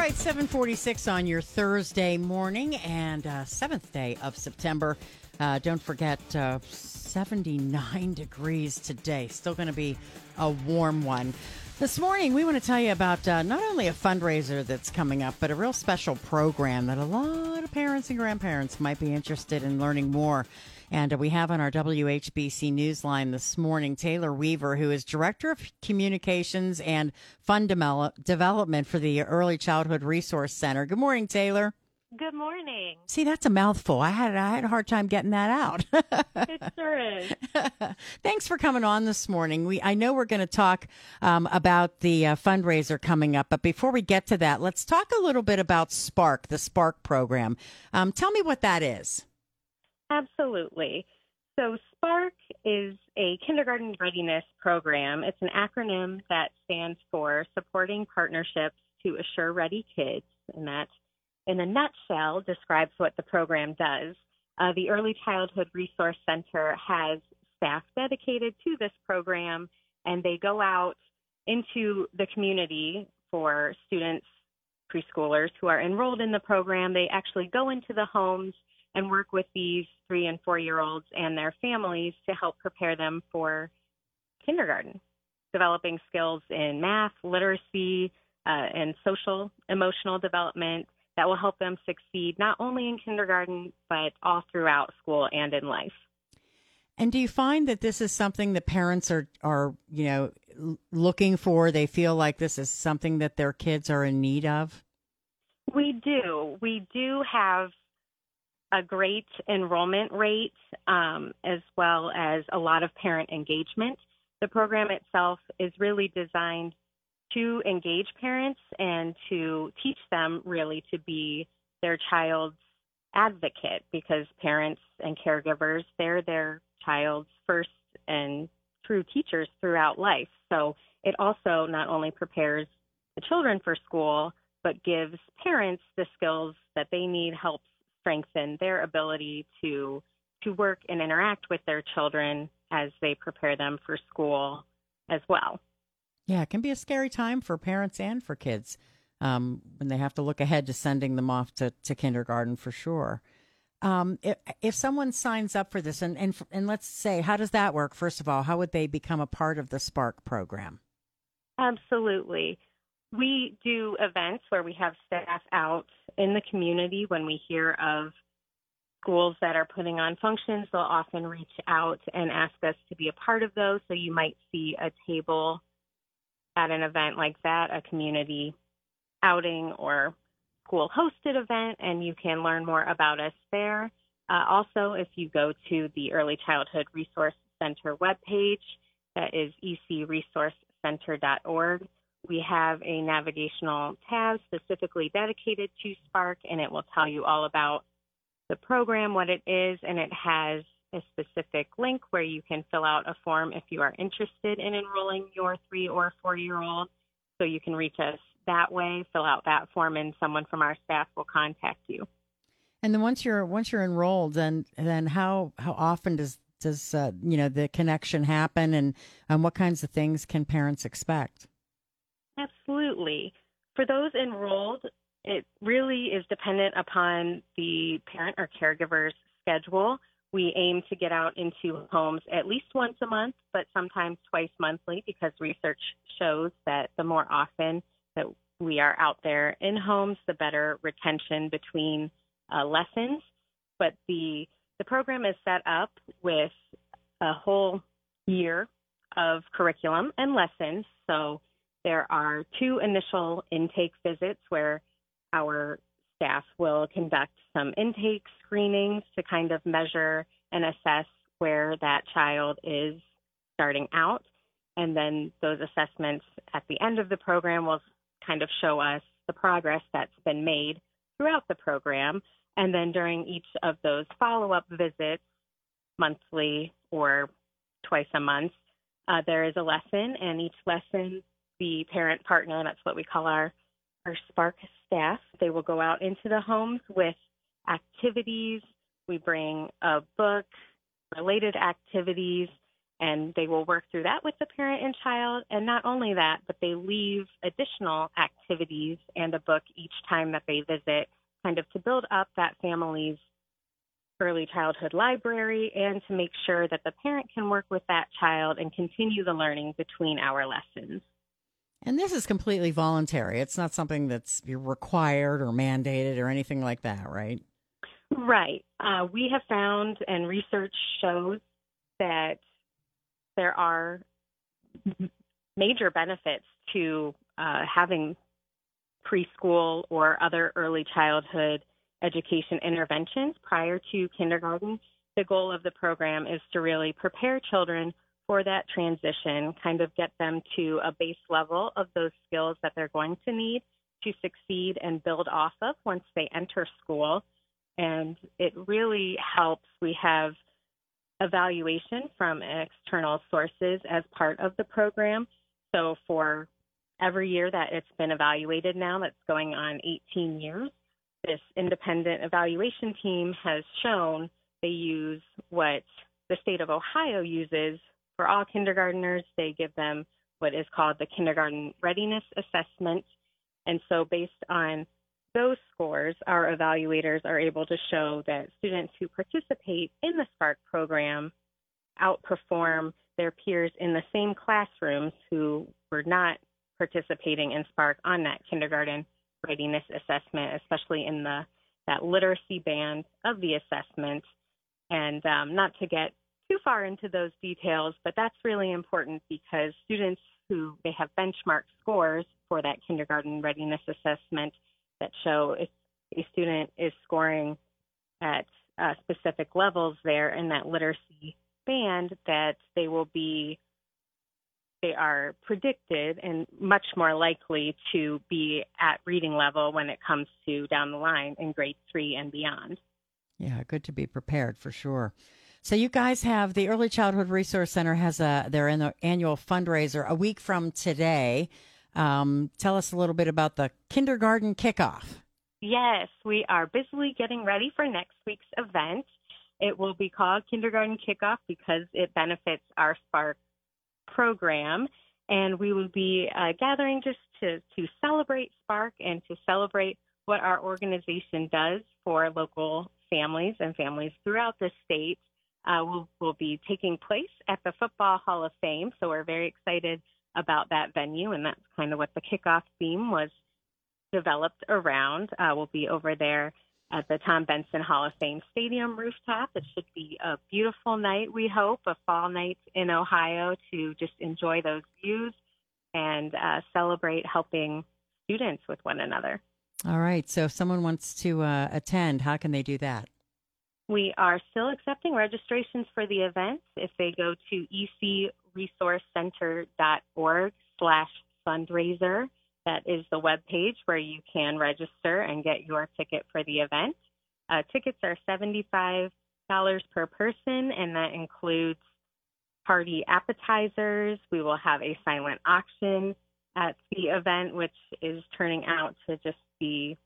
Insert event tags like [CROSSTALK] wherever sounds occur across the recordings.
Right, 746 on your Thursday morning and uh, 7th day of September. Uh, don't forget, uh, 79 [LAUGHS] degrees today. Still going to be a warm one. This morning, we want to tell you about uh, not only a fundraiser that's coming up, but a real special program that a lot of parents and grandparents might be interested in learning more. And uh, we have on our WHBC Newsline this morning Taylor Weaver, who is Director of Communications and Fund Development for the Early Childhood Resource Center. Good morning, Taylor. Good morning. See, that's a mouthful. I had I had a hard time getting that out. it sure is. [LAUGHS] Thanks for coming on this morning. We I know we're going to talk um, about the uh, fundraiser coming up, but before we get to that, let's talk a little bit about Spark, the Spark program. Um, tell me what that is. Absolutely. So Spark is a kindergarten readiness program. It's an acronym that stands for Supporting Partnerships to Assure Ready Kids, and that's in a nutshell, describes what the program does. Uh, the Early Childhood Resource Center has staff dedicated to this program, and they go out into the community for students, preschoolers who are enrolled in the program. They actually go into the homes and work with these three and four year olds and their families to help prepare them for kindergarten, developing skills in math, literacy, uh, and social emotional development that will help them succeed not only in kindergarten, but all throughout school and in life. And do you find that this is something that parents are, are, you know, looking for? They feel like this is something that their kids are in need of? We do. We do have a great enrollment rate um, as well as a lot of parent engagement. The program itself is really designed to engage parents and to teach them really to be their child's advocate because parents and caregivers, they're their child's first and true teachers throughout life. So it also not only prepares the children for school, but gives parents the skills that they need, helps strengthen their ability to to work and interact with their children as they prepare them for school as well. Yeah, it can be a scary time for parents and for kids um, when they have to look ahead to sending them off to, to kindergarten for sure. Um, if, if someone signs up for this, and, and and let's say, how does that work? First of all, how would they become a part of the Spark program? Absolutely. We do events where we have staff out in the community when we hear of schools that are putting on functions. They'll often reach out and ask us to be a part of those. So you might see a table at an event like that, a community outing or school hosted event, and you can learn more about us there. Uh, also, if you go to the Early Childhood Resource Center webpage, that is ecresourcecenter.org, we have a navigational tab specifically dedicated to Spark, and it will tell you all about the program, what it is, and it has a specific link where you can fill out a form if you are interested in enrolling your three or four year old. So you can reach us that way, fill out that form, and someone from our staff will contact you. And then once you're once you're enrolled, then then how how often does does uh, you know the connection happen, and um, what kinds of things can parents expect? Absolutely. For those enrolled, it really is dependent upon the parent or caregiver's schedule. We aim to get out into homes at least once a month, but sometimes twice monthly because research shows that the more often that we are out there in homes, the better retention between uh, lessons. But the the program is set up with a whole year of curriculum and lessons. So there are two initial intake visits where our staff will conduct some intake screenings to kind of measure and assess where that child is starting out. And then those assessments at the end of the program will kind of show us the progress that's been made throughout the program. And then during each of those follow up visits, monthly or twice a month, uh, there is a lesson, and each lesson, the parent partner, that's what we call our, our Spark staff, they will go out into the homes with activities. We bring a book, related activities, and they will work through that with the parent and child. And not only that, but they leave additional activities and a book each time that they visit, kind of to build up that family's early childhood library and to make sure that the parent can work with that child and continue the learning between our lessons. And this is completely voluntary. It's not something that's required or mandated or anything like that, right? Right. Uh, we have found, and research shows that there are major benefits to uh, having preschool or other early childhood education interventions prior to kindergarten. The goal of the program is to really prepare children for that transition, kind of get them to a base level of those skills that they're going to need to succeed and build off of once they enter school. And it really helps. We have evaluation from external sources as part of the program. So for every year that it's been evaluated now, that's going on 18 years, this independent evaluation team has shown they use what the state of Ohio uses for all kindergarteners. They give them what is called the Kindergarten Readiness Assessment. And so, based on those scores, our evaluators are able to show that students who participate in the SPARK program outperform their peers in the same classrooms who were not participating in SPARK on that kindergarten readiness assessment, especially in the that literacy band of the assessment. And um, not to get too far into those details, but that's really important because students who they have benchmark scores for that kindergarten readiness assessment that show if a student is scoring at uh, specific levels there in that literacy band, that they will be they are predicted and much more likely to be at reading level when it comes to down the line in grade three and beyond. Yeah, good to be prepared for sure. So you guys have the Early Childhood Resource Center has a their annual fundraiser a week from today. Um, tell us a little bit about the kindergarten kickoff. Yes, we are busily getting ready for next week's event. It will be called Kindergarten Kickoff because it benefits our Spark program. And we will be uh, gathering just to, to celebrate Spark and to celebrate what our organization does for local families and families throughout the state. Uh, will will be taking place at the Football Hall of Fame. So we're very excited about that venue, and that's kind of what the kickoff theme was developed around. Uh, we'll be over there at the Tom Benson Hall of Fame Stadium rooftop. It should be a beautiful night, we hope, a fall night in Ohio to just enjoy those views and uh, celebrate helping students with one another. All right. So if someone wants to uh, attend, how can they do that? We are still accepting registrations for the event. If they go to ecresourcecenter.org slash fundraiser, that is the web page where you can register and get your ticket for the event. Uh, tickets are $75 per person, and that includes party appetizers. We will have a silent auction at the event, which is turning out to just be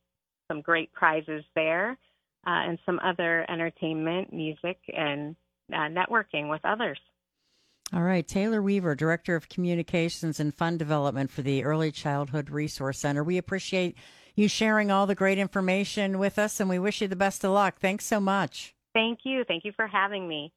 some great prizes there, uh, and some other entertainment, music, and uh, networking with others. All right. Taylor Weaver, Director of Communications and Fund Development for the Early Childhood Resource Center. We appreciate you sharing all the great information with us and we wish you the best of luck. Thanks so much. Thank you. Thank you for having me.